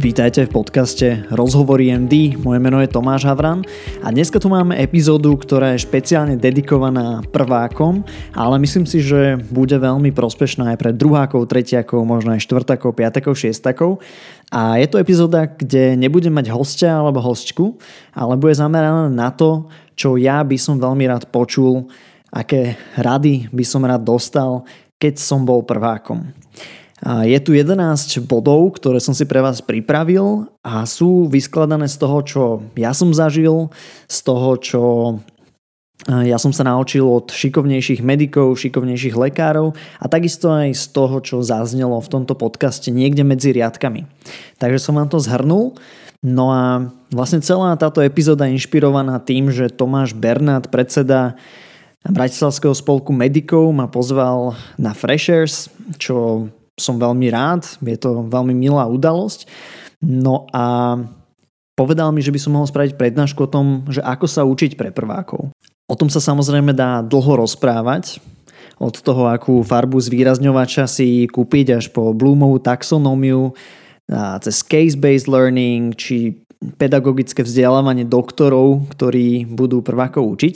Vítajte v podcaste Rozhovory MD, moje meno je Tomáš Havran a dneska tu máme epizódu, ktorá je špeciálne dedikovaná prvákom, ale myslím si, že bude veľmi prospešná aj pre druhákov, tretiakov, možno aj štvrtakov, piatakov, šiestakov. A je to epizóda, kde nebudem mať hostia alebo hostku, ale bude zameraná na to, čo ja by som veľmi rád počul, aké rady by som rád dostal, keď som bol prvákom. Je tu 11 bodov, ktoré som si pre vás pripravil a sú vyskladané z toho, čo ja som zažil, z toho, čo ja som sa naučil od šikovnejších medikov, šikovnejších lekárov a takisto aj z toho, čo zaznelo v tomto podcaste niekde medzi riadkami. Takže som vám to zhrnul. No a vlastne celá táto epizóda je inšpirovaná tým, že Tomáš Bernát, predseda Bratislavského spolku medikov, ma pozval na Freshers, čo som veľmi rád, je to veľmi milá udalosť. No a povedal mi, že by som mohol spraviť prednášku o tom, že ako sa učiť pre prvákov. O tom sa samozrejme dá dlho rozprávať, od toho, akú farbu zvýrazňovača si kúpiť až po Bloomovú taxonómiu, cez case-based learning, či pedagogické vzdelávanie doktorov, ktorí budú prvákov učiť.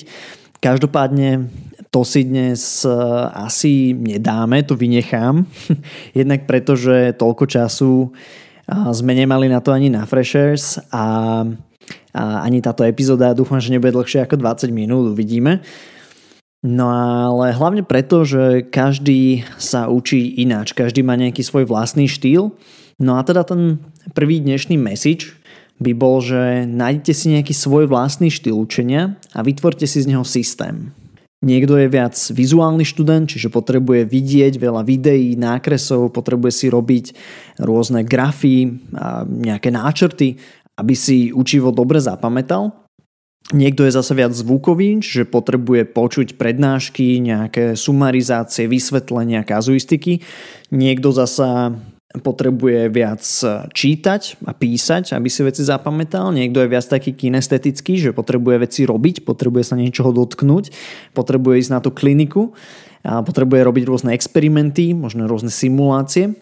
Každopádne to si dnes e, asi nedáme, to vynechám. Jednak preto, že toľko času sme nemali na to ani na Freshers a, a ani táto epizóda dúfam, že nebude dlhšie ako 20 minút, uvidíme. No ale hlavne preto, že každý sa učí ináč, každý má nejaký svoj vlastný štýl. No a teda ten prvý dnešný message by bol, že nájdete si nejaký svoj vlastný štýl učenia a vytvorte si z neho systém. Niekto je viac vizuálny študent, čiže potrebuje vidieť veľa videí, nákresov, potrebuje si robiť rôzne grafy, a nejaké náčrty, aby si učivo dobre zapamätal. Niekto je zase viac zvukový, čiže potrebuje počuť prednášky, nejaké sumarizácie, vysvetlenia, kazuistiky. Niekto zasa potrebuje viac e, čítať a písať, aby si veci zapamätal. Niekto je viac taký kinestetický, že potrebuje veci robiť, potrebuje sa niečoho dotknúť, potrebuje ísť na tú kliniku a potrebuje robiť rôzne experimenty, možno rôzne simulácie.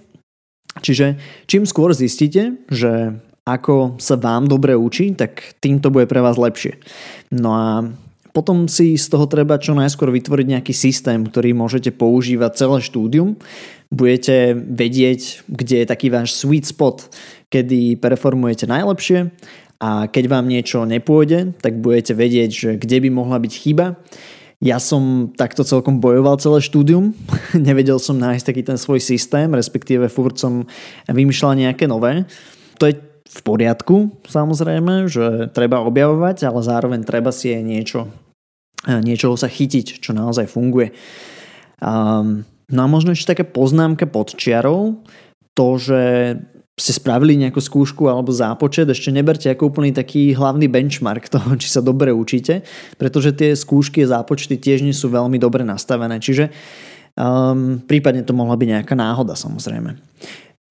Čiže čím skôr zistíte, že ako sa vám dobre učí, tak tým to bude pre vás lepšie. No a potom si z toho treba čo najskôr vytvoriť nejaký systém, ktorý môžete používať celé štúdium. Budete vedieť, kde je taký váš sweet spot, kedy performujete najlepšie a keď vám niečo nepôjde, tak budete vedieť, že kde by mohla byť chyba. Ja som takto celkom bojoval celé štúdium, nevedel som nájsť taký ten svoj systém, respektíve furt som vymýšľal nejaké nové. To je v poriadku, samozrejme, že treba objavovať, ale zároveň treba si aj niečo, niečoho sa chytiť, čo naozaj funguje. Um, no a možno ešte taká poznámka pod čiarou, to, že ste spravili nejakú skúšku alebo zápočet, ešte neberte ako úplný taký hlavný benchmark toho, či sa dobre učíte, pretože tie skúšky a zápočty tiež nie sú veľmi dobre nastavené. Čiže um, prípadne to mohla byť nejaká náhoda samozrejme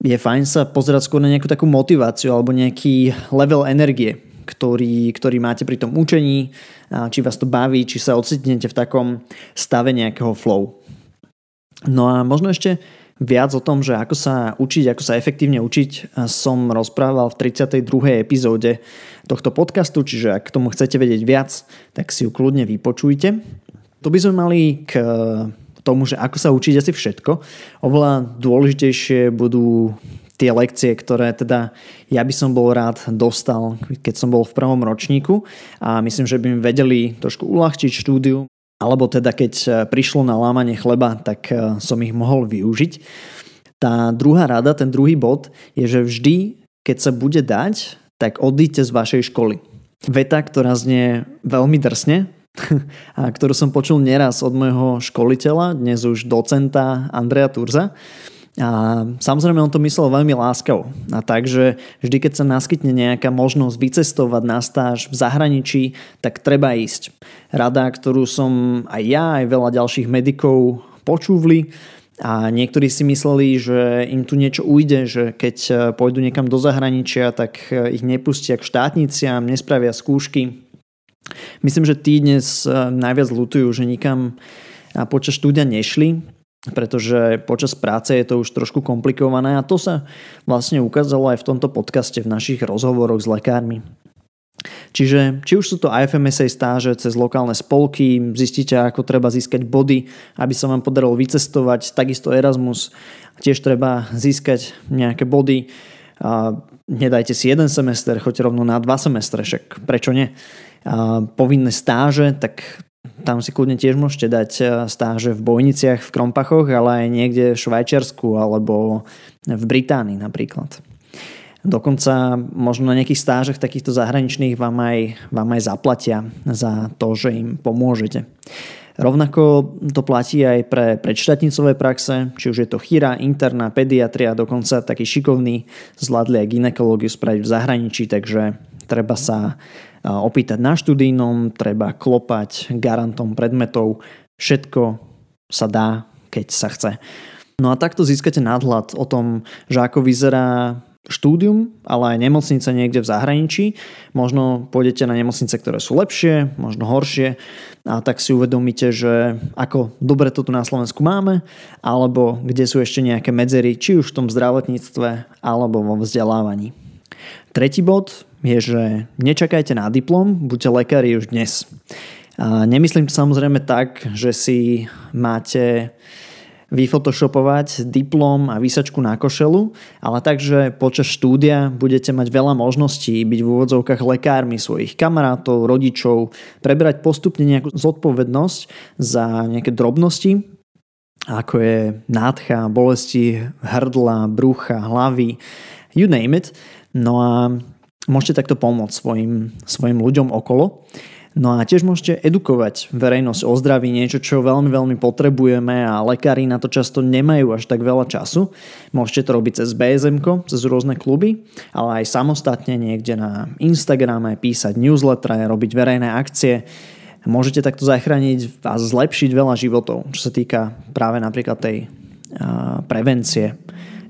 je fajn sa pozerať skôr na nejakú takú motiváciu alebo nejaký level energie, ktorý, ktorý máte pri tom učení, či vás to baví, či sa ocitnete v takom stave nejakého flow. No a možno ešte viac o tom, že ako sa učiť, ako sa efektívne učiť, som rozprával v 32. epizóde tohto podcastu, čiže ak k tomu chcete vedieť viac, tak si ju kľudne vypočujte. To by sme mali k tomu, že ako sa učiť asi všetko. Oveľa dôležitejšie budú tie lekcie, ktoré teda ja by som bol rád dostal, keď som bol v prvom ročníku a myslím, že by mi vedeli trošku uľahčiť štúdiu, alebo teda keď prišlo na lámanie chleba, tak eh, som ich mohol využiť. Tá druhá rada, ten druhý bod je, že vždy, keď sa bude dať, tak odíďte z vašej školy. Veta, ktorá znie veľmi drsne, a ktorú som počul neraz od môjho školiteľa, dnes už docenta Andreja Turza. A samozrejme on to myslel veľmi láskavo. A takže vždy, keď sa naskytne nejaká možnosť vycestovať na stáž v zahraničí, tak treba ísť. Rada, ktorú som aj ja, aj veľa ďalších medikov počúvli, a niektorí si mysleli, že im tu niečo ujde, že keď pôjdu niekam do zahraničia, tak ich nepustia k štátniciam, nespravia skúšky, Myslím, že tí dnes eh, najviac lutujú, že nikam počas štúdia nešli pretože počas práce je to už trošku komplikované a to sa vlastne ukázalo aj v tomto podcaste v našich rozhovoroch s lekármi. Čiže či už sú to IFMSA stáže cez lokálne spolky, zistíte ako treba získať body, aby sa vám podarilo vycestovať, takisto Erasmus, tiež treba získať nejaké body, a nedajte si jeden semester, choďte rovno na dva semestre, však prečo nie? A povinné stáže, tak tam si kľudne tiež môžete dať e, stáže v Bojniciach, v Krompachoch, ale aj niekde v Švajčiarsku alebo v Británii napríklad. Dokonca možno na nejakých stážach takýchto zahraničných vám aj, vám aj zaplatia za to, že im pomôžete. Rovnako to platí aj pre predštátnicové praxe, či už je to chyra, interná, pediatria, dokonca taký šikovný zvládli aj ginekológiu spraviť v zahraničí, takže treba sa opýtať na študijnom, treba klopať garantom predmetov, všetko sa dá, keď sa chce. No a takto získate nadhľad o tom, že ako vyzerá štúdium, ale aj nemocnice niekde v zahraničí. Možno pôjdete na nemocnice, ktoré sú lepšie, možno horšie a tak si uvedomíte, že ako dobre to tu na Slovensku máme, alebo kde sú ešte nejaké medzery, či už v tom zdravotníctve, alebo vo vzdelávaní. Tretí bod je, že nečakajte na diplom, buďte lekári už dnes. A nemyslím to samozrejme tak, že si máte vyfotoshopovať diplom a výsačku na košelu, ale takže počas štúdia budete mať veľa možností byť v úvodzovkách lekármi svojich kamarátov, rodičov, prebrať postupne nejakú zodpovednosť za nejaké drobnosti, ako je nádcha, bolesti hrdla, brucha, hlavy, you name it. No a môžete takto pomôcť svojim, svojim ľuďom okolo. No a tiež môžete edukovať verejnosť o zdraví, niečo, čo veľmi, veľmi potrebujeme a lekári na to často nemajú až tak veľa času. Môžete to robiť cez BSM, cez rôzne kluby, ale aj samostatne niekde na Instagrame, písať newsletter, robiť verejné akcie. Môžete takto zachrániť a zlepšiť veľa životov, čo sa týka práve napríklad tej prevencie.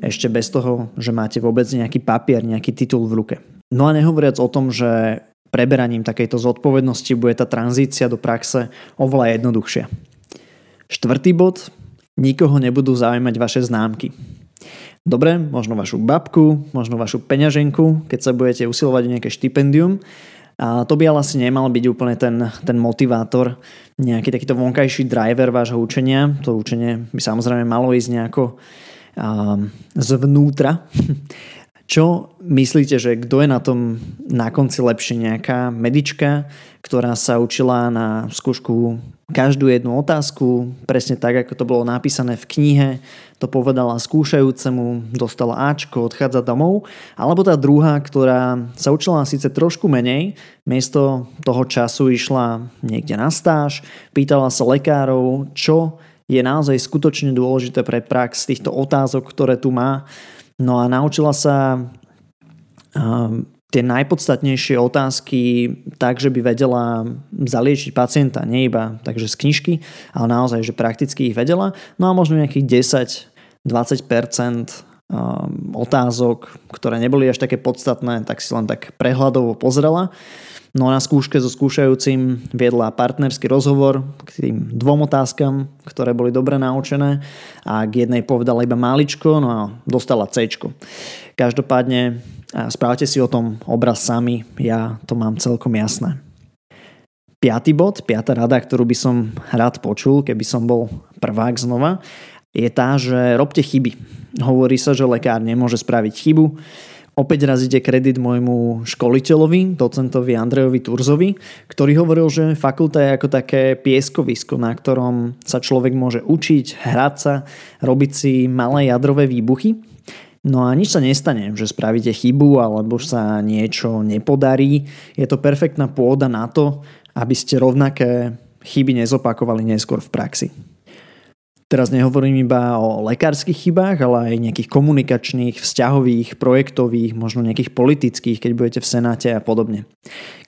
Ešte bez toho, že máte vôbec nejaký papier, nejaký titul v ruke. No a nehovoriac o tom, že preberaním takejto zodpovednosti bude tá tranzícia do praxe oveľa jednoduchšia. Štvrtý bod. Nikoho nebudú zaujímať vaše známky. Dobre, možno vašu babku, možno vašu peňaženku, keď sa budete usilovať o nejaké štipendium. A to by ale asi nemal byť úplne ten, ten motivátor, nejaký takýto vonkajší driver vášho učenia. To učenie by samozrejme malo ísť nejako um, zvnútra. Čo myslíte, že kto je na tom na konci lepšie? Nejaká medička, ktorá sa učila na skúšku každú jednu otázku, presne tak, ako to bolo napísané v knihe, to povedala skúšajúcemu, dostala Ačko, odchádza domov, alebo tá druhá, ktorá sa učila síce trošku menej, miesto toho času išla niekde na stáž, pýtala sa lekárov, čo je naozaj skutočne dôležité pre prax týchto otázok, ktoré tu má No a naučila sa um, tie najpodstatnejšie otázky tak, že by vedela zaliečiť pacienta, nie iba takže z knižky, ale naozaj, že prakticky ich vedela. No a možno nejakých 10-20% um, otázok, ktoré neboli až také podstatné, tak si len tak prehľadovo pozrela. No na skúške so skúšajúcim viedla partnerský rozhovor k tým dvom otázkam, ktoré boli dobre naučené a k jednej povedala iba máličko, no a dostala C. Každopádne správte si o tom obraz sami, ja to mám celkom jasné. Piatý bod, piatá rada, ktorú by som rád počul, keby som bol prvák znova, je tá, že robte chyby. Hovorí sa, že lekár nemôže spraviť chybu, Opäť raz ide kredit môjmu školiteľovi, docentovi Andrejovi Turzovi, ktorý hovoril, že fakulta je ako také pieskovisko, na ktorom sa človek môže učiť, hrať sa, robiť si malé jadrové výbuchy. No a nič sa nestane, že spravíte chybu alebo sa niečo nepodarí. Je to perfektná pôda na to, aby ste rovnaké chyby nezopakovali neskôr v praxi. Teraz nehovorím iba o lekárskych chybách, ale aj nejakých komunikačných, vzťahových, projektových, možno nejakých politických, keď budete v Senáte a podobne.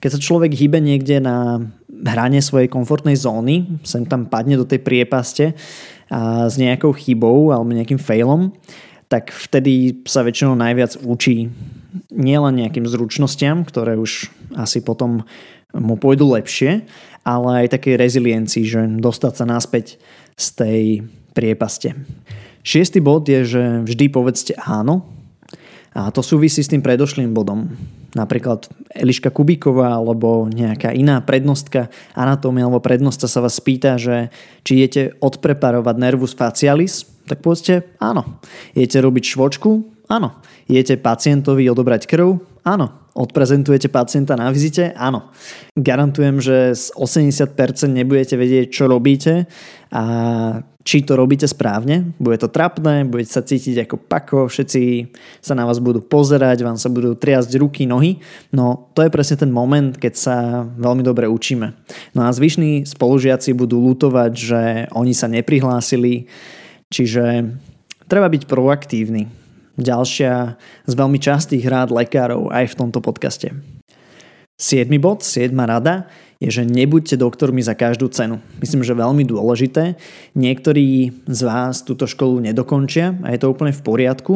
Keď sa človek hýbe niekde na hrane svojej komfortnej zóny, sem tam padne do tej priepaste a s nejakou chybou alebo nejakým failom, tak vtedy sa väčšinou najviac učí nielen nejakým zručnostiam, ktoré už asi potom mu pôjdu lepšie, ale aj takej reziliencii, že dostať sa naspäť z tej priepaste. Šiestý bod je, že vždy povedzte áno a to súvisí s tým predošlým bodom. Napríklad Eliška Kubíková alebo nejaká iná prednostka anatómie alebo prednostka sa vás spýta, že či idete odpreparovať nervus facialis, tak povedzte áno. Idete robiť švočku? Áno. Idete pacientovi odobrať krv? Áno. Odprezentujete pacienta na vizite? Áno. Garantujem, že z 80% nebudete vedieť, čo robíte a či to robíte správne. Bude to trapné, budete sa cítiť ako pako, všetci sa na vás budú pozerať, vám sa budú triasť ruky, nohy. No to je presne ten moment, keď sa veľmi dobre učíme. No a zvyšní spolužiaci budú lutovať, že oni sa neprihlásili, čiže treba byť proaktívny ďalšia z veľmi častých rád lekárov aj v tomto podcaste. Siedmy bod, siedma rada je, že nebuďte doktormi za každú cenu. Myslím, že veľmi dôležité. Niektorí z vás túto školu nedokončia a je to úplne v poriadku.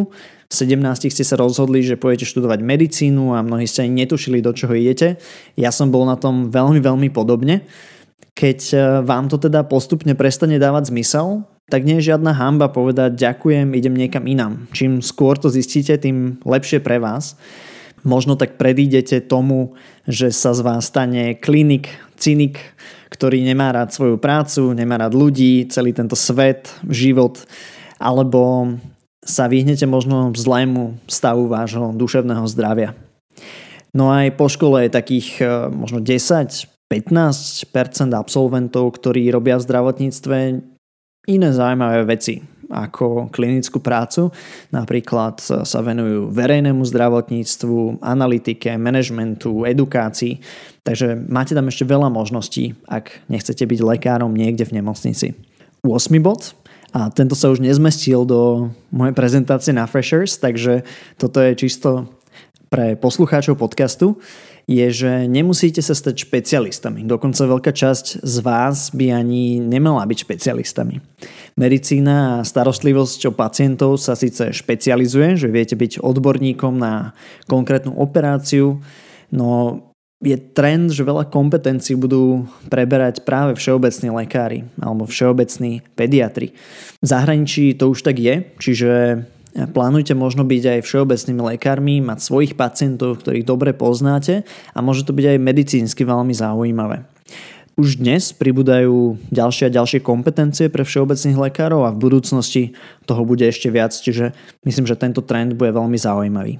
V 17 ste sa rozhodli, že pôjdete študovať medicínu a mnohí ste ani netušili, do čoho idete. Ja som bol na tom veľmi, veľmi podobne. Keď eh, vám to teda postupne prestane dávať zmysel, tak nie je žiadna hamba povedať ďakujem, idem niekam inám. Čím skôr to zistíte, tým lepšie pre vás. Možno tak predídete tomu, že sa z vás stane klinik, cynik, ktorý nemá rád svoju prácu, nemá rád ľudí, celý tento svet, život, alebo sa vyhnete možno zlému stavu vášho duševného zdravia. No aj po škole je takých eh, možno 10, 15% absolventov, ktorí robia v zdravotníctve iné zaujímavé veci ako klinickú prácu. Napríklad sa venujú verejnému zdravotníctvu, analytike, manažmentu, edukácii. Takže máte tam ešte veľa možností, ak nechcete byť lekárom niekde v nemocnici. 8. bod. A tento sa už nezmestil do mojej prezentácie na Freshers, takže toto je čisto pre poslucháčov podcastu je, že nemusíte sa stať špecialistami. Dokonca veľká časť z vás by ani nemala byť špecialistami. Medicína a starostlivosť o pacientov sa síce špecializuje, že viete byť odborníkom na konkrétnu operáciu, no je trend, že veľa kompetencií budú preberať práve všeobecní lekári alebo všeobecní pediatri. V zahraničí to už tak je, čiže Plánujte možno byť aj všeobecnými lekármi, mať svojich pacientov, ktorých dobre poznáte a môže to byť aj medicínsky veľmi zaujímavé. Už dnes pribúdajú ďalšie a ďalšie kompetencie pre všeobecných lekárov a v budúcnosti toho bude ešte viac, čiže myslím, že tento trend bude veľmi zaujímavý.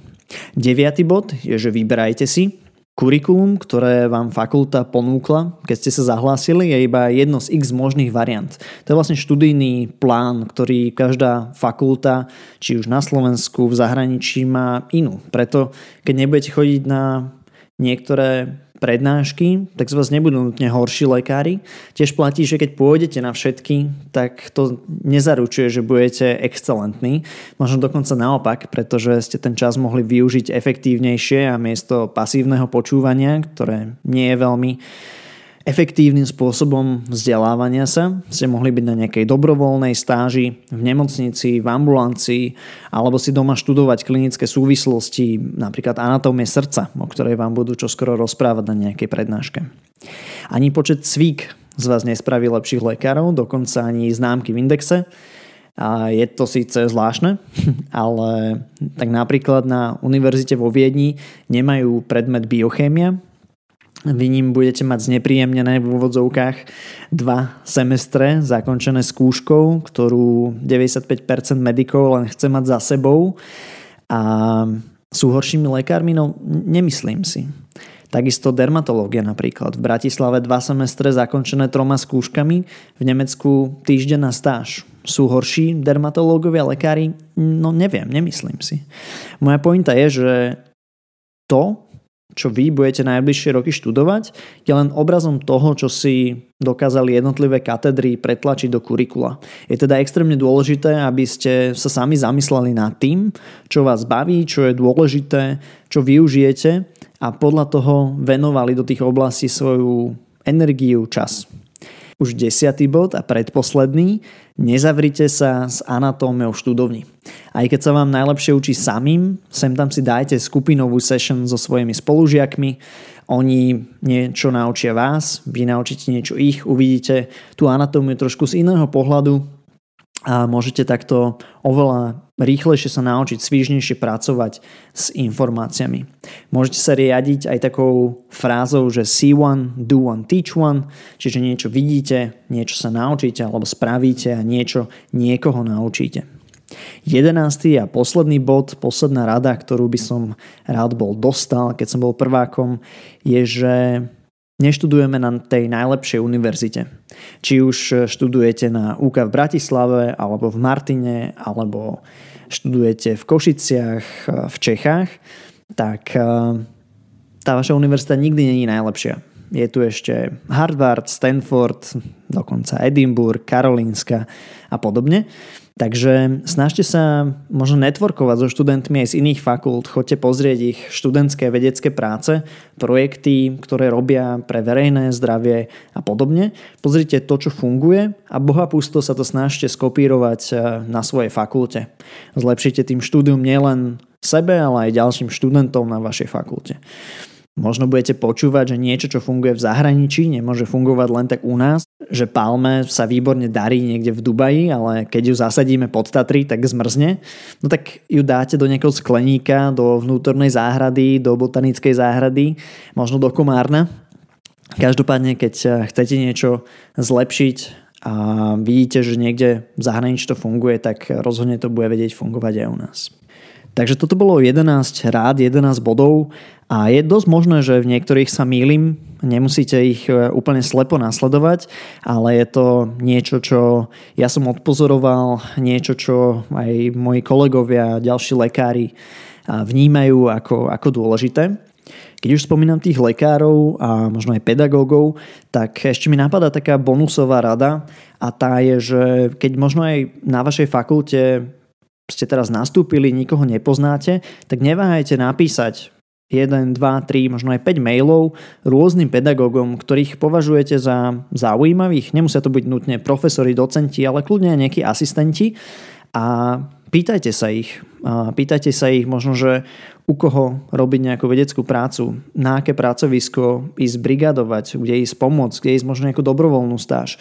Deviatý bod je, že vyberajte si, Kurikulum, ktoré vám fakulta ponúkla, keď ste sa zahlásili, je iba jedno z x možných variant. To je vlastne študijný plán, ktorý každá fakulta, či už na Slovensku, v zahraničí má inú. Preto, keď nebudete chodiť na niektoré prednášky, tak z vás nebudú nutne horší lekári. Tiež platí, že keď pôjdete na všetky, tak to nezaručuje, že budete excelentní. Možno dokonca naopak, pretože ste ten čas mohli využiť efektívnejšie a miesto pasívneho počúvania, ktoré nie je veľmi efektívnym spôsobom vzdelávania sa. Ste mohli byť na nejakej dobrovoľnej stáži v nemocnici, v ambulancii alebo si doma študovať klinické súvislosti, napríklad anatómie srdca, o ktorej vám budú čoskoro rozprávať na nejakej prednáške. Ani počet cvík z vás nespraví lepších lekárov, dokonca ani známky v indexe. A je to síce zvláštne, ale tak napríklad na univerzite vo Viedni nemajú predmet biochémia, vy ním budete mať znepríjemnené v úvodzovkách dva semestre zakončené skúškou, ktorú 95% medikov len chce mať za sebou a sú horšími lekármi? No nemyslím si. Takisto dermatológia napríklad. V Bratislave dva semestre zakončené troma skúškami, v Nemecku týždenná stáž. Sú horší dermatológovia, lekári? No neviem, nemyslím si. Moja pointa je, že to, čo vy budete najbližšie roky študovať, je len obrazom toho, čo si dokázali jednotlivé katedry pretlačiť do kurikula. Je teda extrémne dôležité, aby ste sa sami zamysleli nad tým, čo vás baví, čo je dôležité, čo využijete a podľa toho venovali do tých oblastí svoju energiu, čas. Už desiatý bod a predposledný, nezavrite sa s anatómiou študovni. Aj keď sa vám najlepšie učí samým, sem tam si dajte skupinovú session so svojimi spolužiakmi, oni niečo naučia vás, vy naučíte niečo ich, uvidíte tú anatómiu trošku z iného pohľadu a môžete takto oveľa rýchlejšie sa naučiť svížnejšie pracovať s informáciami. Môžete sa riadiť aj takou frázou, že see one, do one, teach one, čiže niečo vidíte, niečo sa naučíte alebo spravíte a niečo niekoho naučíte. Jedenáctý a posledný bod, posledná rada, ktorú by som rád bol dostal, keď som bol prvákom, je, že neštudujeme na tej najlepšej univerzite. Či už študujete na UK v Bratislave, alebo v Martine, alebo študujete v Košiciach, v Čechách, tak eh, tá vaša univerzita nikdy není najlepšia. Je tu ešte Harvard, Stanford, dokonca Edinburgh, Karolínska a podobne. Takže snažte sa možno networkovať so študentmi aj z iných fakult, choďte pozrieť ich študentské vedecké práce, projekty, ktoré robia pre verejné zdravie a podobne. Pozrite to, čo funguje a bohapusto sa to snažte skopírovať eh, na svojej fakulte. Zlepšite tým štúdium nielen sebe, ale aj ďalším študentom na vašej fakulte. Možno budete počúvať, že niečo, čo funguje v zahraničí, nemôže fungovať len tak u nás, že palme sa výborne darí niekde v Dubaji, ale keď ju zasadíme pod Tatry, tak zmrzne. No tak ju dáte do nejakého skleníka, do vnútornej záhrady, do botanickej záhrady, možno do Komárna. Každopádne, keď chcete niečo zlepšiť a vidíte, že niekde v zahraničí to funguje, tak rozhodne to bude vedieť fungovať aj u nás. Takže toto bolo 11 rád, 11 bodov a je dosť možné, že v niektorých sa mýlim, nemusíte ich e, úplne slepo nasledovať, ale je to niečo, čo ja som odpozoroval, niečo, čo aj moji kolegovia a ďalší lekári vnímajú ako, ako dôležité. Keď už spomínam tých lekárov a možno aj pedagógov, tak ešte mi napadá taká bonusová rada a tá je, že keď možno aj na vašej fakulte ste teraz nastúpili, nikoho nepoznáte, tak neváhajte napísať 1, 2, 3, možno aj 5 mailov rôznym pedagógom, ktorých považujete za zaujímavých. Nemusia to byť nutne profesori, docenti, ale kľudne aj nejakí asistenti. A pýtajte sa ich. Pýtajte sa ich možno, že u koho robiť nejakú vedeckú prácu, na aké pracovisko ísť brigadovať, kde ísť pomôcť, kde ísť možno nejakú dobrovoľnú stáž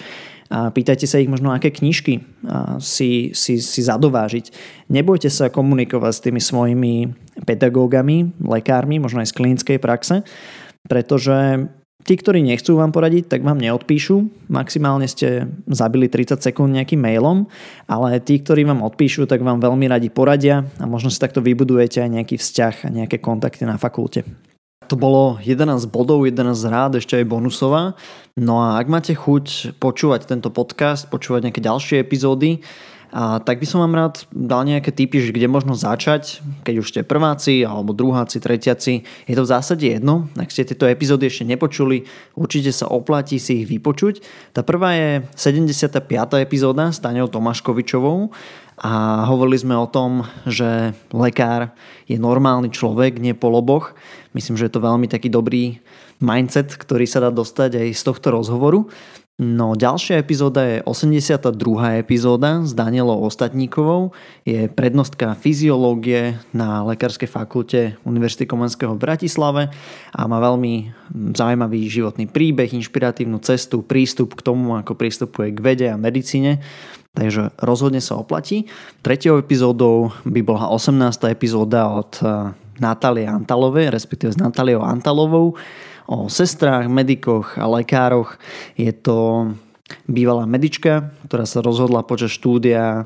a pýtajte sa ich možno, aké knižky si, si, si zadovážiť. Nebojte sa komunikovať s tými svojimi pedagógami, lekármi, možno aj z klinickej praxe, pretože Tí, ktorí nechcú vám poradiť, tak vám neodpíšu. Maximálne ste zabili 30 sekúnd nejakým mailom, ale tí, ktorí vám odpíšu, tak vám veľmi radi poradia a možno si takto vybudujete aj nejaký vzťah a nejaké kontakty na fakulte. To bolo 11 bodov, 11 rád, ešte aj bonusová. No a ak máte chuť počúvať tento podcast, počúvať nejaké ďalšie epizódy, a tak by som vám rád dal nejaké tipy, že kde možno začať, keď už ste prváci, alebo druháci, tretiaci. Je to v zásade jedno. Ak ste tieto epizódy ešte nepočuli, určite sa oplatí si ich vypočuť. Tá prvá je 75. epizóda s Taňou Tomáškovičovou a hovorili sme o tom, že lekár je normálny človek, nie poloboch. Myslím, že je to veľmi taký dobrý mindset, ktorý sa dá dostať aj z tohto rozhovoru. No ďalšia epizóda je 82. epizóda s Danielou Ostatníkovou. Je prednostka fyziológie na Lekárskej fakulte Univerzity Komenského v Bratislave a má veľmi zaujímavý životný príbeh, inšpiratívnu cestu, prístup k tomu, ako pristupuje k vede a medicíne. Takže rozhodne sa oplatí. Tretiou epizódou by bola 18. epizóda od eh, Natálie Antalovej, respektíve s Natáliou Antalovou o sestrách, medikoch a lekároch. Je to bývalá medička, ktorá sa rozhodla počas štúdia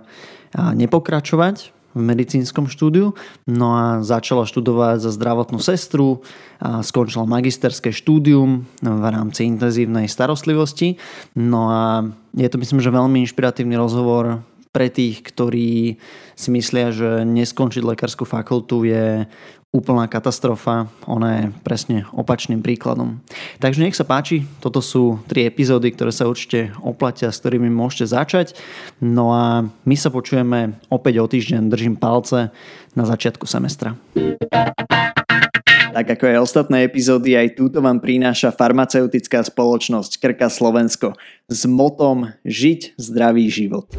nepokračovať v medicínskom štúdiu, no a začala študovať za zdravotnú sestru, a skončila magisterské štúdium v rámci intenzívnej starostlivosti. No a je to myslím, že veľmi inšpiratívny rozhovor pre tých, ktorí si myslia, že neskončiť lekárskú fakultu je úplná katastrofa, ona je presne opačným príkladom. Takže nech sa páči, toto sú tri epizódy, ktoré sa určite oplatia, s ktorými môžete začať. No a my sa počujeme opäť o týždeň, držím palce na začiatku semestra. Tak ako aj ostatné epizódy, aj túto vám prináša farmaceutická spoločnosť Krka Slovensko s motom Žiť zdravý život.